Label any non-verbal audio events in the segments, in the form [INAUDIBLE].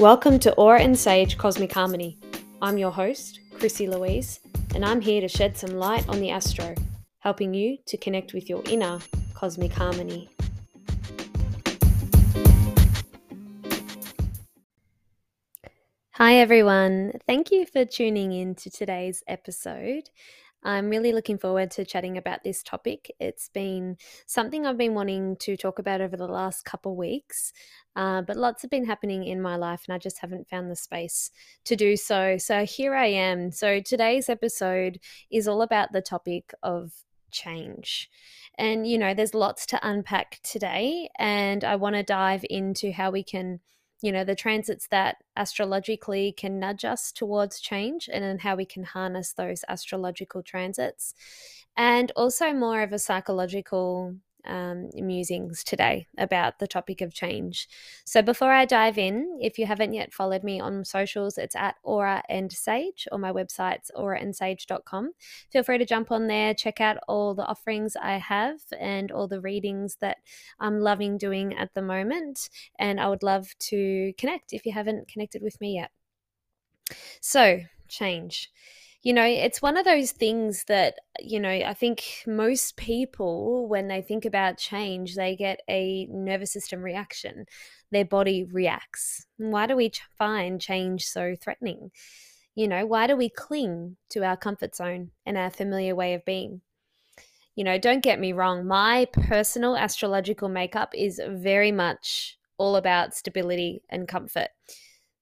Welcome to Aura and Sage Cosmic Harmony. I'm your host, Chrissy Louise, and I'm here to shed some light on the astro, helping you to connect with your inner cosmic harmony. Hi, everyone. Thank you for tuning in to today's episode. I'm really looking forward to chatting about this topic. It's been something I've been wanting to talk about over the last couple weeks, uh, but lots have been happening in my life, and I just haven't found the space to do so. So here I am. So today's episode is all about the topic of change. And, you know, there's lots to unpack today, and I want to dive into how we can you know the transits that astrologically can nudge us towards change and then how we can harness those astrological transits and also more of a psychological um, musings today about the topic of change. So before I dive in, if you haven't yet followed me on socials, it's at Aura and Sage, or my website's auraandsage.com. Feel free to jump on there, check out all the offerings I have and all the readings that I'm loving doing at the moment. And I would love to connect if you haven't connected with me yet. So, change you know, it's one of those things that, you know, I think most people, when they think about change, they get a nervous system reaction. Their body reacts. Why do we find change so threatening? You know, why do we cling to our comfort zone and our familiar way of being? You know, don't get me wrong, my personal astrological makeup is very much all about stability and comfort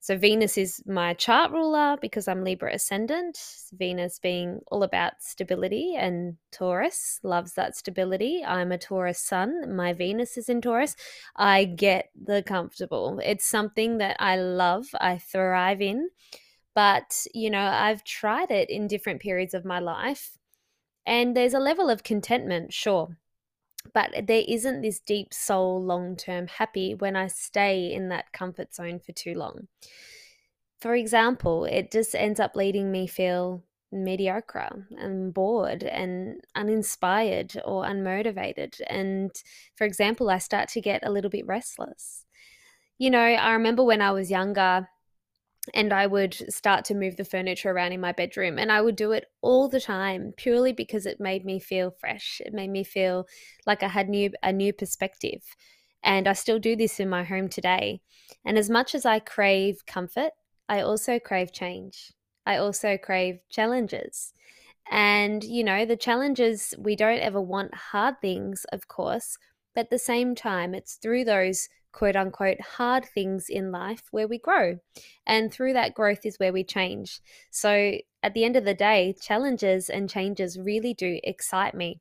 so Venus is my chart ruler because I'm Libra ascendant. Venus being all about stability and Taurus loves that stability. I'm a Taurus sun. My Venus is in Taurus. I get the comfortable. It's something that I love. I thrive in. But, you know, I've tried it in different periods of my life. And there's a level of contentment, sure but there isn't this deep soul long term happy when I stay in that comfort zone for too long. For example, it just ends up leading me feel mediocre and bored and uninspired or unmotivated. And for example, I start to get a little bit restless. You know, I remember when I was younger, and I would start to move the furniture around in my bedroom. And I would do it all the time purely because it made me feel fresh. It made me feel like I had new a new perspective. And I still do this in my home today. And as much as I crave comfort, I also crave change. I also crave challenges. And, you know, the challenges, we don't ever want hard things, of course, but at the same time, it's through those quote unquote hard things in life where we grow. And through that growth is where we change. So at the end of the day, challenges and changes really do excite me.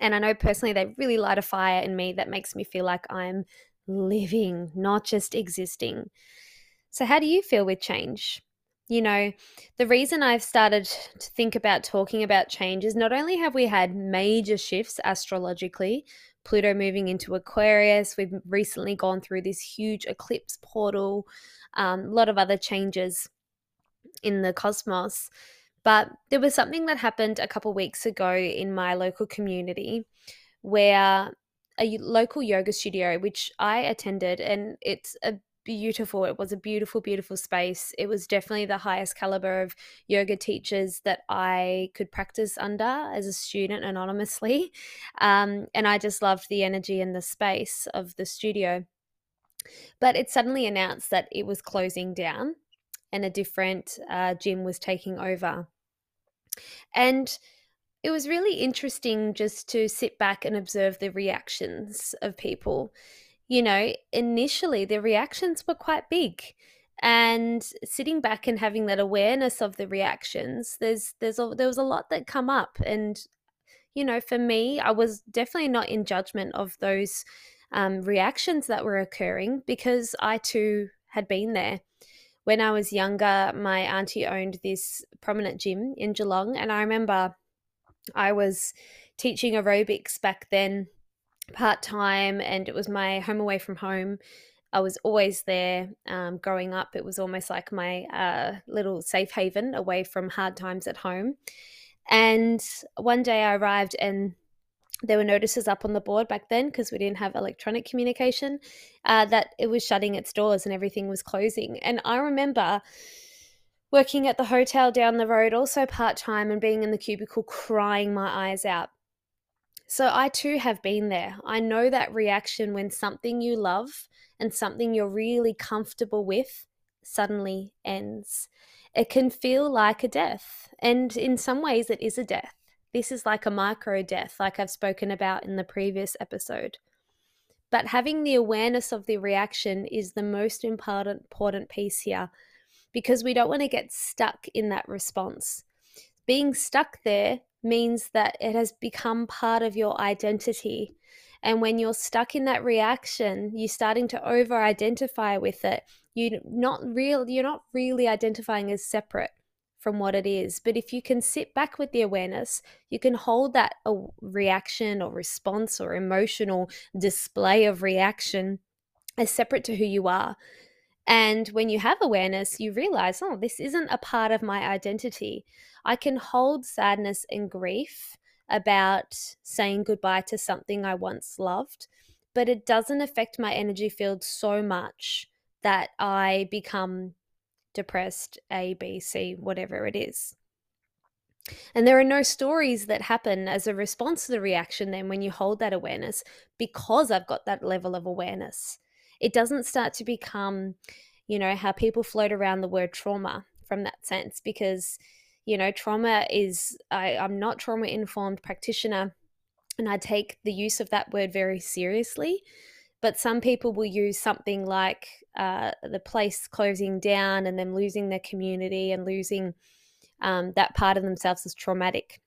And I know personally they really light a fire in me that makes me feel like I'm living, not just existing. So, how do you feel with change? You know, the reason I've started to think about talking about change is not only have we had major shifts astrologically Pluto moving into Aquarius. We've recently gone through this huge eclipse portal, um, a lot of other changes in the cosmos. But there was something that happened a couple weeks ago in my local community where a local yoga studio, which I attended, and it's a beautiful. It was a beautiful, beautiful space. It was definitely the highest caliber of yoga teachers that I could practice under as a student anonymously. [LAUGHS] Um, and I just loved the energy and the space of the studio. But it suddenly announced that it was closing down and a different uh, gym was taking over. And it was really interesting just to sit back and observe the reactions of people you know, initially the reactions were quite big. And sitting back and having that awareness of the reactions, there's there's a, there was a lot that come up, and you know, for me, I was definitely not in judgment of those um, reactions that were occurring because I too had been there. When I was younger, my auntie owned this prominent gym in Geelong, and I remember I was teaching aerobics back then part time, and it was my home away from home. I was always there um, growing up. It was almost like my uh, little safe haven away from hard times at home. And one day I arrived, and there were notices up on the board back then because we didn't have electronic communication uh, that it was shutting its doors and everything was closing. And I remember working at the hotel down the road, also part time, and being in the cubicle crying my eyes out. So I too have been there. I know that reaction when something you love and something you're really comfortable with suddenly ends. It can feel like a death, and in some ways, it is a death. This is like a micro death, like I've spoken about in the previous episode. But having the awareness of the reaction is the most important, piece here because we don't want to get stuck in that response. Being stuck there means that it has become part of your identity. And when you're stuck in that reaction, you're starting to over identify with it. You're not real you're not really identifying as separate from what it is. But if you can sit back with the awareness, you can hold that reaction or response or emotional display of reaction as separate to who you are. And when you have awareness, you realize, oh, this isn't a part of my identity. I can hold sadness and grief about saying goodbye to something I once loved, but it doesn't affect my energy field so much that I become depressed, A, B, C, whatever it is. And there are no stories that happen as a response to the reaction then when you hold that awareness because I've got that level of awareness. It doesn't start to become, you know, how people float around the word trauma from that sense because, you know, trauma is, I, I'm not trauma informed practitioner and I take the use of that word very seriously but some people will use something like uh, the place closing down and them losing their community and losing um, that part of themselves as traumatic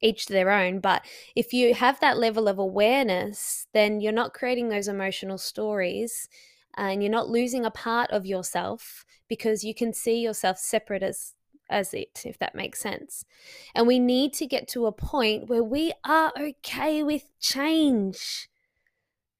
each to their own but if you have that level of awareness then you're not creating those emotional stories and you're not losing a part of yourself because you can see yourself separate as as it if that makes sense and we need to get to a point where we are okay with change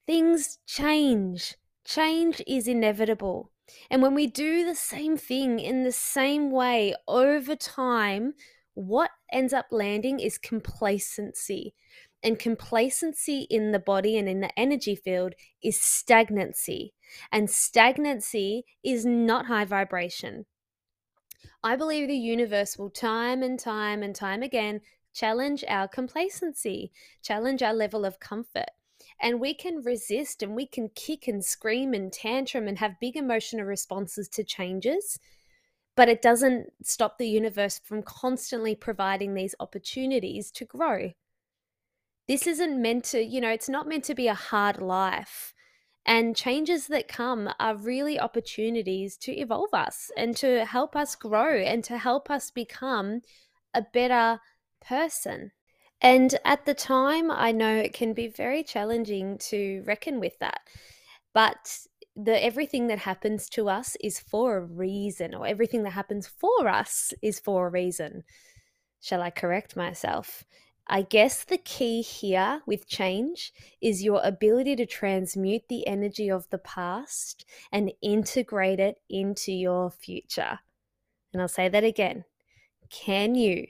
Things change. Change is inevitable. And when we do the same thing in the same way over time, what ends up landing is complacency. And complacency in the body and in the energy field is stagnancy. And stagnancy is not high vibration. I believe the universe will time and time and time again challenge our complacency, challenge our level of comfort and we can resist and we can kick and scream and tantrum and have big emotional responses to changes but it doesn't stop the universe from constantly providing these opportunities to grow this isn't meant to you know it's not meant to be a hard life and changes that come are really opportunities to evolve us and to help us grow and to help us become a better person and at the time, I know it can be very challenging to reckon with that. But the everything that happens to us is for a reason, or everything that happens for us is for a reason. Shall I correct myself? I guess the key here with change is your ability to transmute the energy of the past and integrate it into your future. And I'll say that again. Can you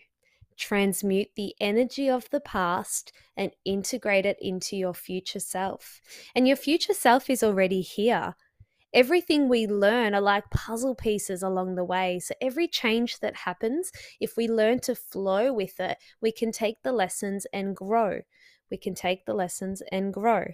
transmute the energy of the past and integrate it into your future self. And your future self is already here. Everything we learn are like puzzle pieces along the way. So, every change that happens, if we learn to flow with it, we can take the lessons and grow. We can take the lessons and grow.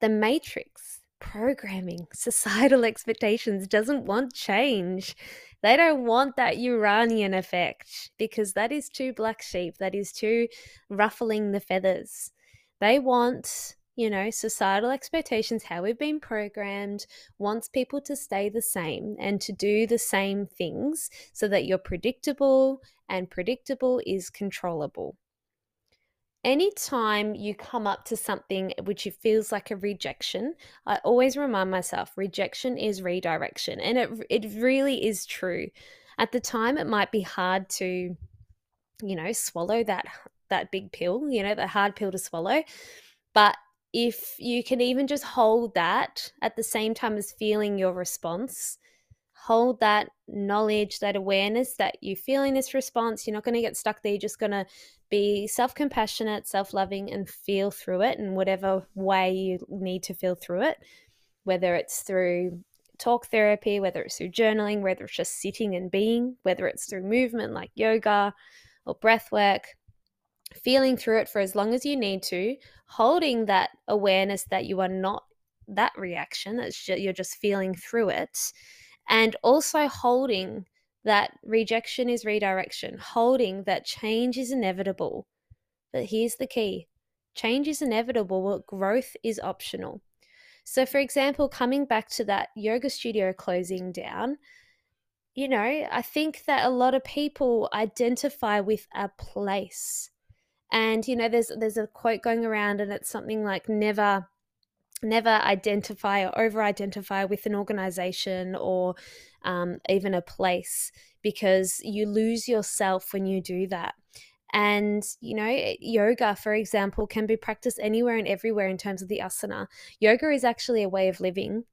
The matrix, programming, societal expectations doesn't want change. They don't want that Uranian effect because that is too black sheep. That is too ruffling the feathers. They want, you know, societal expectations, how we've been programmed, wants people to stay the same and to do the same things so that you're predictable and predictable is controllable anytime you come up to something which it feels like a rejection, I always remind myself rejection is redirection. And it, it really is true. At the time, it might be hard to, you know, swallow that that big pill, you know, the hard pill to swallow. But if you can even just hold that at the same time as feeling your response, hold that knowledge, that awareness that you're feeling this response. You're not going to get stuck there. You're just going to be self compassionate, self loving, and feel through it in whatever way you need to feel through it, whether it's through talk therapy, whether it's through journaling, whether it's just sitting and being, whether it's through movement like yoga or breath work, feeling through it for as long as you need to, holding that awareness that you are not that reaction, that you're just feeling through it, and also holding that rejection is redirection, holding that change is inevitable. But here's the key change is inevitable, but growth is optional. So, for example, coming back to that yoga studio closing down, you know, I think that a lot of people identify with a place. And you know, there's there's a quote going around and it's something like never never identify or over identify with an organization or um, even a place because you lose yourself when you do that. And, you know, yoga, for example, can be practiced anywhere and everywhere in terms of the asana. Yoga is actually a way of living.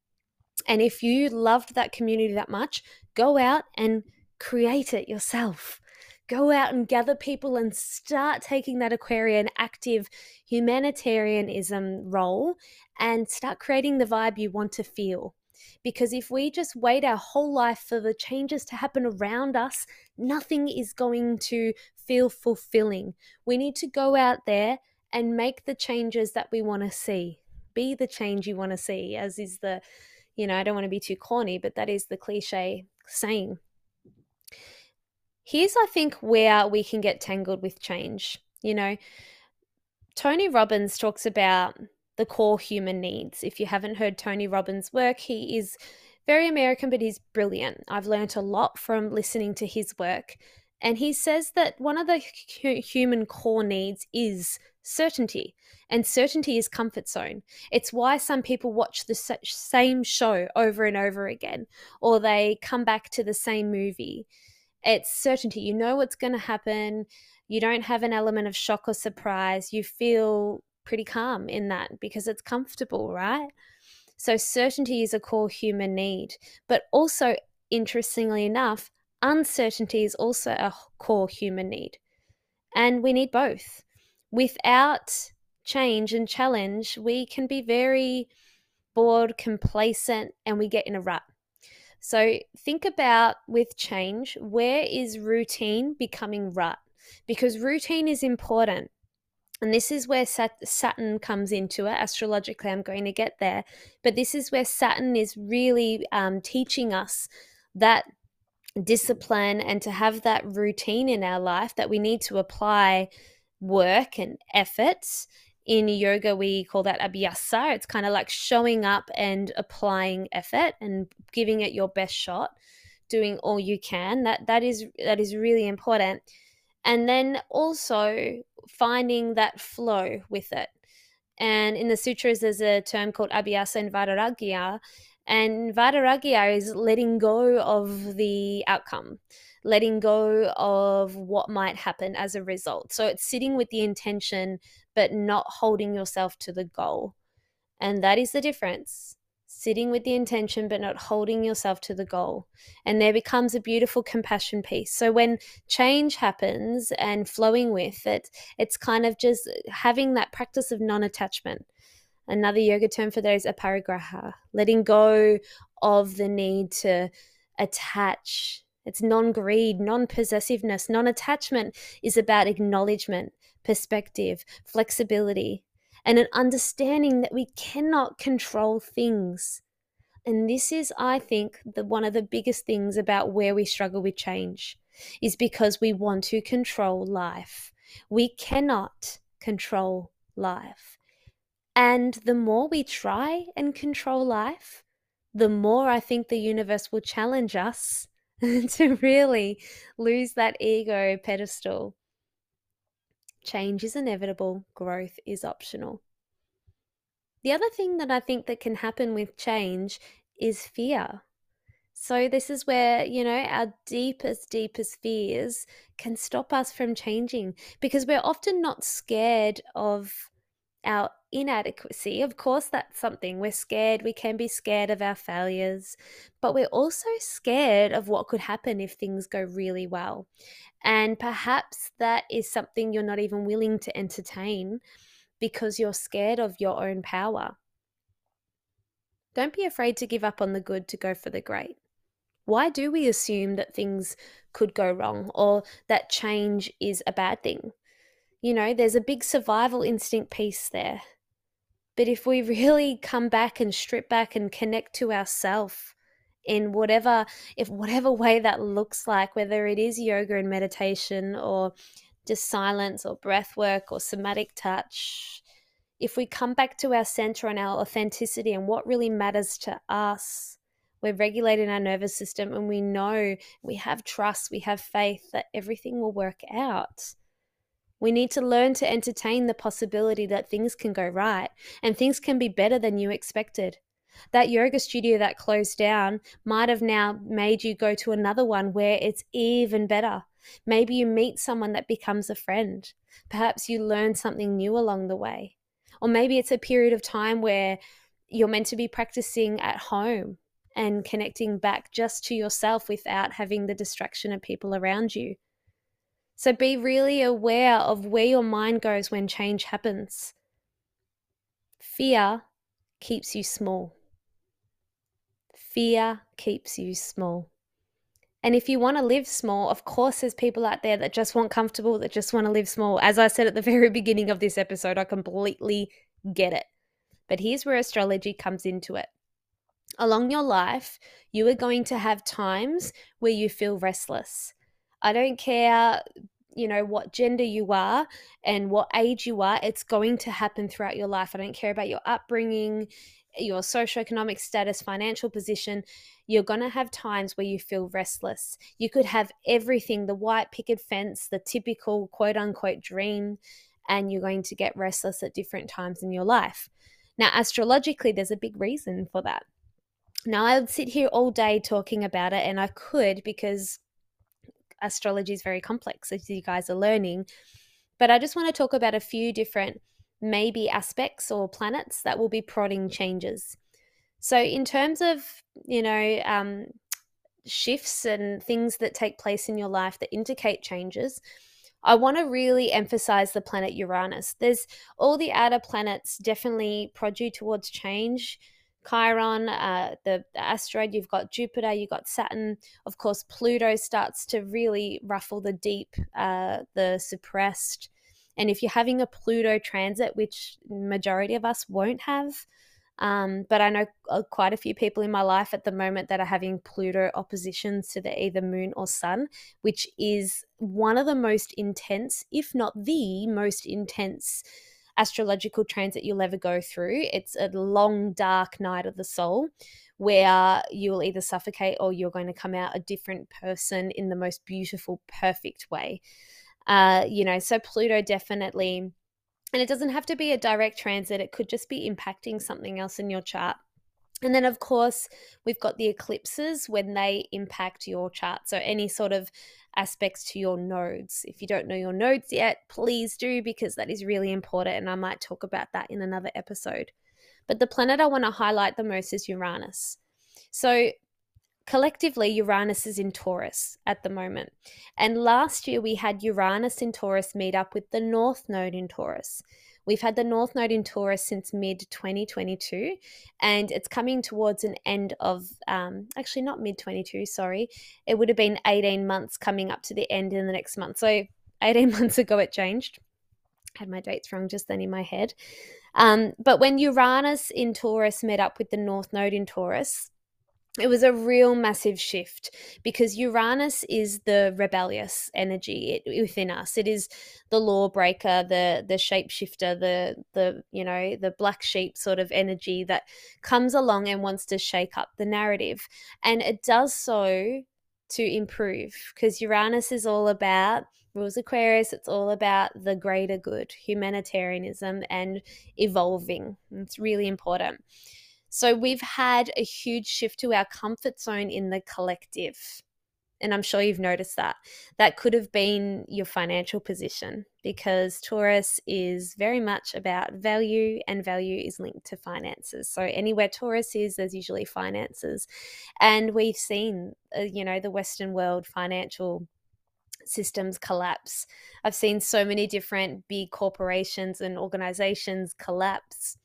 And if you loved that community that much, go out and create it yourself. Go out and gather people and start taking that Aquarian active humanitarianism role and start creating the vibe you want to feel. Because if we just wait our whole life for the changes to happen around us, nothing is going to feel fulfilling. We need to go out there and make the changes that we want to see. Be the change you want to see, as is the, you know, I don't want to be too corny, but that is the cliche saying. Here's, I think, where we can get tangled with change. You know, Tony Robbins talks about the core human needs. If you haven't heard Tony Robbins' work, he is very American, but he's brilliant. I've learned a lot from listening to his work. And he says that one of the human core needs is certainty. And certainty is comfort zone. It's why some people watch the same show over and over again, or they come back to the same movie. It's certainty. You know what's going to happen. You don't have an element of shock or surprise. You feel pretty calm in that because it's comfortable, right? So, certainty is a core human need. But also, interestingly enough, uncertainty is also a core human need. And we need both. Without change and challenge, we can be very bored, complacent, and we get in a rut. So, think about with change where is routine becoming rut? Because routine is important. And this is where Saturn comes into it. Astrologically, I'm going to get there. But this is where Saturn is really um, teaching us that discipline and to have that routine in our life that we need to apply work and efforts. In yoga, we call that abhyasa. It's kind of like showing up and applying effort and giving it your best shot, doing all you can. That that is that is really important. And then also finding that flow with it. And in the sutras, there's a term called abhyasa and vairagya. And vairagya is letting go of the outcome, letting go of what might happen as a result. So it's sitting with the intention, but not holding yourself to the goal. And that is the difference sitting with the intention but not holding yourself to the goal. And there becomes a beautiful compassion piece. So when change happens and flowing with it, it's kind of just having that practice of non attachment. Another yoga term for that is aparigraha, letting go of the need to attach. It's non greed, non possessiveness. Non attachment is about acknowledgement, perspective, flexibility, and an understanding that we cannot control things. And this is, I think, the, one of the biggest things about where we struggle with change is because we want to control life. We cannot control life. And the more we try and control life, the more I think the universe will challenge us [LAUGHS] to really lose that ego pedestal Change is inevitable, growth is optional. The other thing that I think that can happen with change is fear. So, this is where, you know, our deepest, deepest fears can stop us from changing because we're often not scared of our inadequacy. Of course, that's something we're scared. We can be scared of our failures, but we're also scared of what could happen if things go really well. And perhaps that is something you're not even willing to entertain because you're scared of your own power. Don't be afraid to give up on the good to go for the great. Why do we assume that things could go wrong or that change is a bad thing? You know, there's a big survival instinct piece there. But if we really come back and strip back and connect to ourself in whatever if whatever way that looks like, whether it is yoga and meditation or just silence or breath work or somatic touch, if we come back to our center and our authenticity and what really matters to us, we're regulating our nervous system and we know we have trust, we have faith that everything will work out. We need to learn to entertain the possibility that things can go right and things can be better than you expected. That yoga studio that closed down might have now made you go to another one where it's even better. Maybe you meet someone that becomes a friend. Perhaps you learn something new along the way. Or maybe it's a period of time where you're meant to be practicing at home and connecting back just to yourself without having the distraction of people around you. So be really aware of where your mind goes when change happens. Fear keeps you small. Fear keeps you small. And if you want to live small, of course, there's people out there that just want comfortable, that just want to live small. As I said at the [LAUGHS] very beginning of this episode, I completely get it. But here's where astrology comes into it. Along your life, you are going to have times where you feel restless. I don't care, you know, what gender you are and what age you are, it's going to happen throughout your life. I don't care about your upbringing, your socioeconomic status, financial position, you're going to have times where you feel restless. You could have everything the white picket fence, the typical quote unquote dream, and you're going to get restless at different times in your life. Now, astrologically, there's a big reason for that. Now, I would sit here all day talking about it, and I could because astrology is very complex, as you guys are learning. But I just want to talk about a few different maybe aspects or planets that will be prodding changes. So, in terms of, you know, um, shifts and things that take place in your life that indicate changes, I want to really emphasize the planet Uranus. There's all the outer planets definitely prod you towards change. Chiron, uh, the, the, asteroid, you've got Jupiter, you've got Saturn. Of course, Pluto starts to really ruffle the deep, uh, the suppressed. And if you're having a Pluto transit, which majority of us won't have, um, but I know uh, quite a few people in my life at the moment that are having Pluto oppositions to the either moon or sun, which is one of the most intense, if not the most intense astrological transit you'll ever go through. It's a long, dark night of the soul where you'll either suffocate or you're going to come out a different person in the most beautiful, perfect way. Uh, you know, so Pluto definitely, and it doesn't have to be a direct transit, it could just be impacting something else in your chart. And then, of course, we've got the eclipses when they impact your chart. So, any sort of aspects to your nodes. If you don't know your nodes yet, please do because that is really important. And I might talk about that in another episode. But the planet I want to highlight the most is Uranus. So, collectively, Uranus is in Taurus at the moment. And last year, we had Uranus in Taurus meet up with the North Node in Taurus. We've had the North Node in Taurus since mid 2022, and it's coming towards an end of, um, actually, not mid 22, sorry. It would have been 18 months coming up to the end in the next month. So, 18 [LAUGHS] months ago, it changed. I had my dates wrong just then in my head. Um, but when Uranus in Taurus met up with the North Node in Taurus, it was a real massive shift because Uranus is the rebellious energy within us. It is the lawbreaker, the the shapeshifter, the the you know the black sheep sort of energy that comes along and wants to shake up the narrative, and it does so to improve because Uranus is all about rules Aquarius. It's all about the greater good, humanitarianism, and evolving. It's really important. So we've had a huge shift to our comfort zone in the collective. and I'm sure you've noticed that. That could have been your financial position because Taurus is very much about value, and value is linked to finances. So, anywhere Taurus is, there's usually finances. And we've seen, uh, you know, the Western world financial systems collapse. I've seen so many different big corporations and organizations collapse.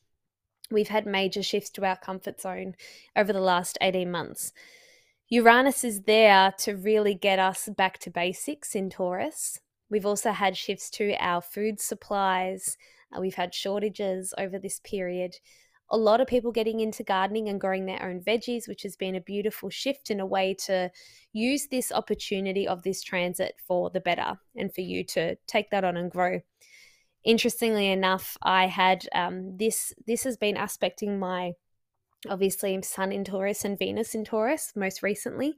We've had major shifts to our comfort zone over the last 18 months. Uranus is there to really get us back to basics in Taurus. We've also had shifts to our food supplies. Uh, we've had shortages over this period. A lot of people getting into gardening and growing their own veggies, which has been a beautiful shift in a way to use this opportunity of this transit for the better and for you to take that on and grow. Interestingly enough, I had um, this. This has been aspecting my obviously Sun in Taurus and Venus in Taurus most recently.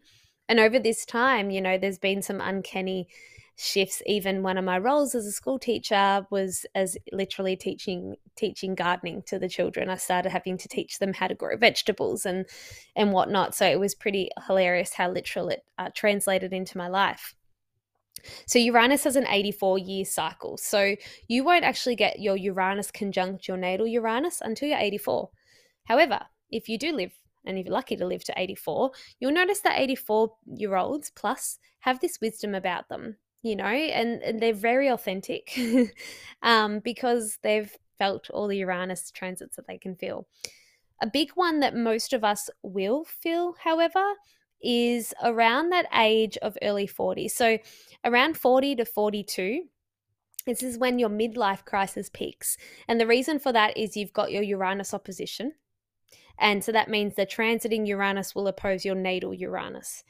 And over this time, you know, there's been some uncanny shifts. Even one of my roles as a school teacher was as literally teaching teaching gardening to the children. I started having to teach them how to grow vegetables and and whatnot. So it was pretty hilarious how literal it uh, translated into my life. So Uranus has an 84 year cycle. So you won't actually get your Uranus conjunct your natal Uranus until you're 84. However, if you do live and if you're lucky to live to 84, you'll notice that 84 year olds plus have this wisdom about them, you know, and, and they're very authentic [LAUGHS] um, because they've felt all the Uranus transits that they can feel. A big one that most of us will feel, however, is around that age of early 40. So around 40 to 42. This is when your midlife crisis peaks. And the reason for that is you've got your Uranus opposition, and so that means the transiting Uranus will oppose your natal Uranus.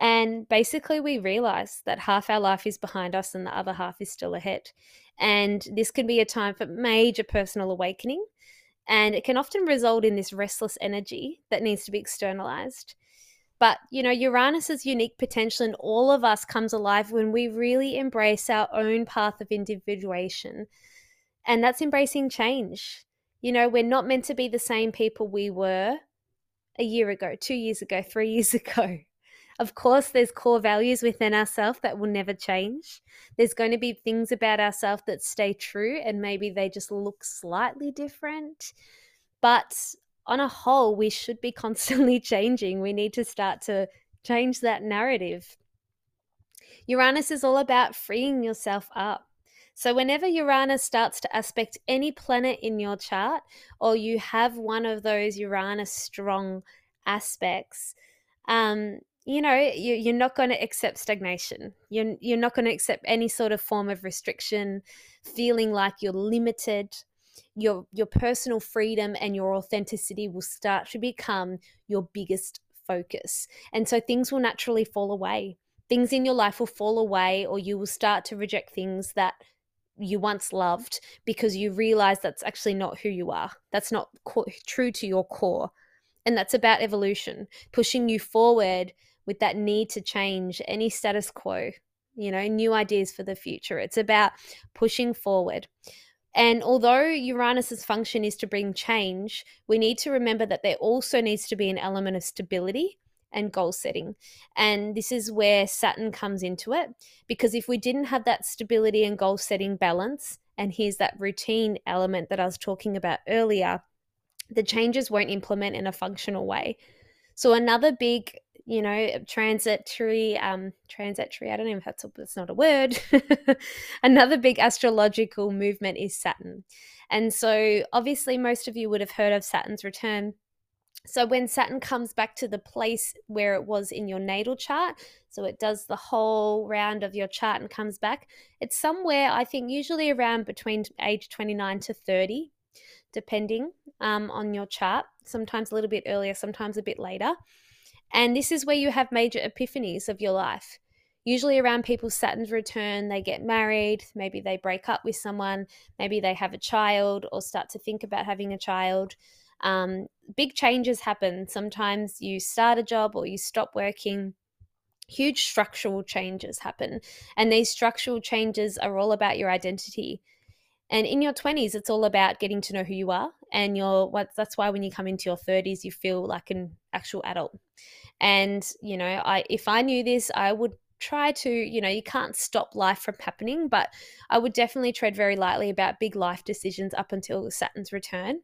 And basically, we realize that half our life is behind us and the other half is still ahead. And this can be a time for major personal awakening. And it can often result in this restless energy that needs to be externalized. But, you know, Uranus's unique potential in all of us comes alive when we really embrace our own path of individuation. And that's embracing change. You know, we're not meant to be the same people we were a year ago, two years ago, [LAUGHS] three years ago. Of course, there's core values within ourselves that will never change. There's going to be things about ourselves that stay true and maybe they just look slightly different. But on a whole, we should be [LAUGHS] constantly changing. We need to start to change that narrative. Uranus is all about freeing yourself up. So, whenever Uranus starts to aspect any planet in your chart, or you have one of those Uranus strong aspects, um, you know, you, are not going to accept stagnation. You're, you're not going to accept any sort of form of restriction, feeling like you're limited. Your, your personal freedom and your authenticity will start to become your biggest focus. And so things will naturally fall away. Things in your life will fall away, or you will start to reject things that you once loved because you realize that's actually not who you are. That's not co- true to your core. And that's about evolution, pushing you forward with that need to change any status quo, you know, new ideas for the future. It's about pushing forward. And although Uranus's function is to bring change, we need to remember that there also needs to be an element of stability and goal setting. And this is where Saturn comes into it because if we didn't have that stability and goal setting balance, and here's that routine element that I was talking about earlier, the changes won't implement in a functional way. So another big, you know, transitory, um, transitory. I don't know if that's a, not a word. [LAUGHS] another big astrological movement is Saturn, and so obviously most of you would have heard of Saturn's return so when Saturn comes back to the place where it was in your natal chart, so it does the whole round of your chart and comes back, it's somewhere I think usually around between age 29 to 30, depending um, on your chart. Sometimes a little bit earlier, sometimes a bit later. And this is where you have major epiphanies of your life. Usually around people's Saturn's return, they get married, maybe they break up with someone, maybe they have a child or start to think about having a child um, big changes happen. Sometimes you start a job or you stop working. Huge structural changes happen. And these structural changes are all about your identity. And in your 20s, it's all about getting to know who you are and you're that's why when you come into your 30s you feel like an actual adult. And you know i if i knew this i would try to you know you can't stop life from happening but i would definitely tread very lightly about big life decisions up until saturn's return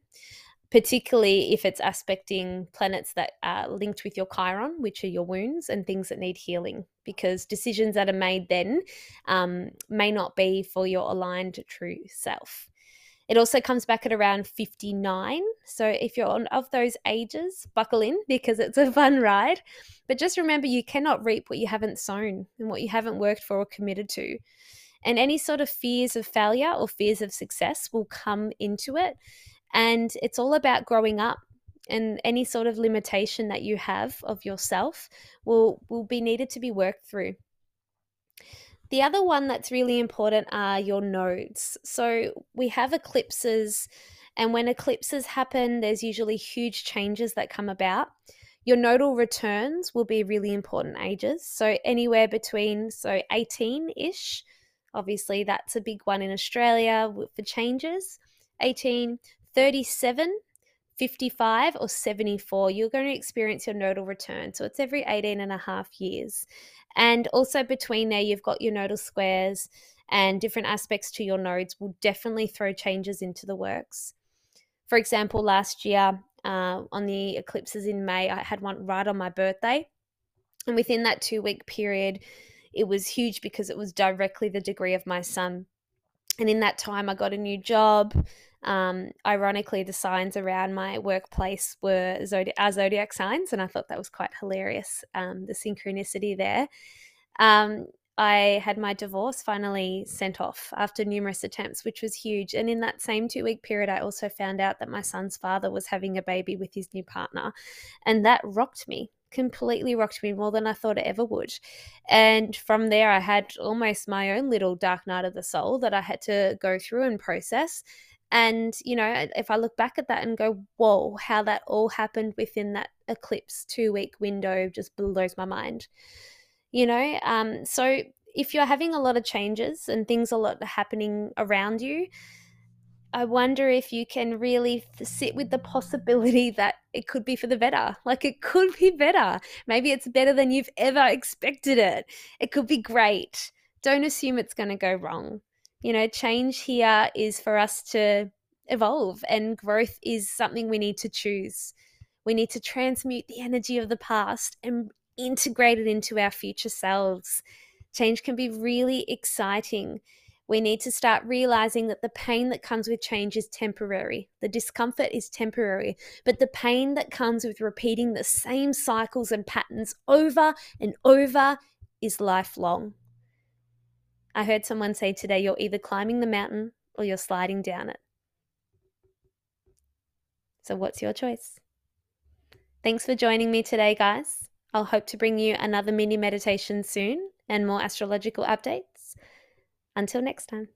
particularly if it's aspecting planets that are linked with your chiron, which are your wounds and things that need healing, because decisions that are made then um, may not be for your aligned true self. It also comes back at around 59. So if you're on of those ages, buckle in because it's a [LAUGHS] fun ride. But just remember you cannot reap what you haven't sown and what you haven't worked for or committed to. And any sort of fears of failure or fears of success will come into it. And it's all about growing up. And any sort of limitation that you have of yourself will, will be needed to be worked through. The other one that's really important are your nodes. So we have eclipses, and when eclipses happen, there's usually huge changes that come about. Your nodal returns will be really important ages. So anywhere between so 18-ish, obviously that's a big one in Australia for changes. 18, 37, 55, or 74, you're going to experience your nodal return. So it's every 18 and a half years. And also between there, you've got your nodal squares and different aspects to your nodes will definitely throw changes into the works. For example, last year uh, on the eclipses in May, I had one right on my birthday. And within that two week period, it was huge because it was directly the degree of my sun. And in that time, I got a new job. Um, ironically, the signs around my workplace were zodi- our zodiac signs, and I thought that was quite hilarious. Um, the synchronicity there. Um, I had my divorce finally sent off after numerous attempts, which was huge. And in that same two week period, I also found out that my son's father was having a baby with his new partner. And that rocked me, completely rocked me more than I thought it ever would. And from there, I had almost my own little dark night of the soul that I had to go through and process. And, you know, if I look back at that and go, whoa, how that all happened within that eclipse two week window just blows my mind. You know, um, so if you're having a lot of changes and things a lot happening around you, I wonder if you can really sit with the possibility [LAUGHS] that it could be for the better. Like it could be better. Maybe it's better than you've ever expected it. It could be great. Don't assume it's going to go wrong you know, change here is for us to evolve, and growth is something we need to choose. We need to transmute the energy of the past and integrate it into our future selves. Change can be really exciting. We need to start realizing that the pain that comes with change is temporary. The discomfort is temporary, but the pain that comes with repeating the same cycles and patterns over and over is lifelong. I heard someone say today you're either climbing the mountain or you're sliding down it. So, what's your choice? Thanks for joining me today, guys. I'll hope to bring you another mini meditation soon and more astrological updates. Until next time.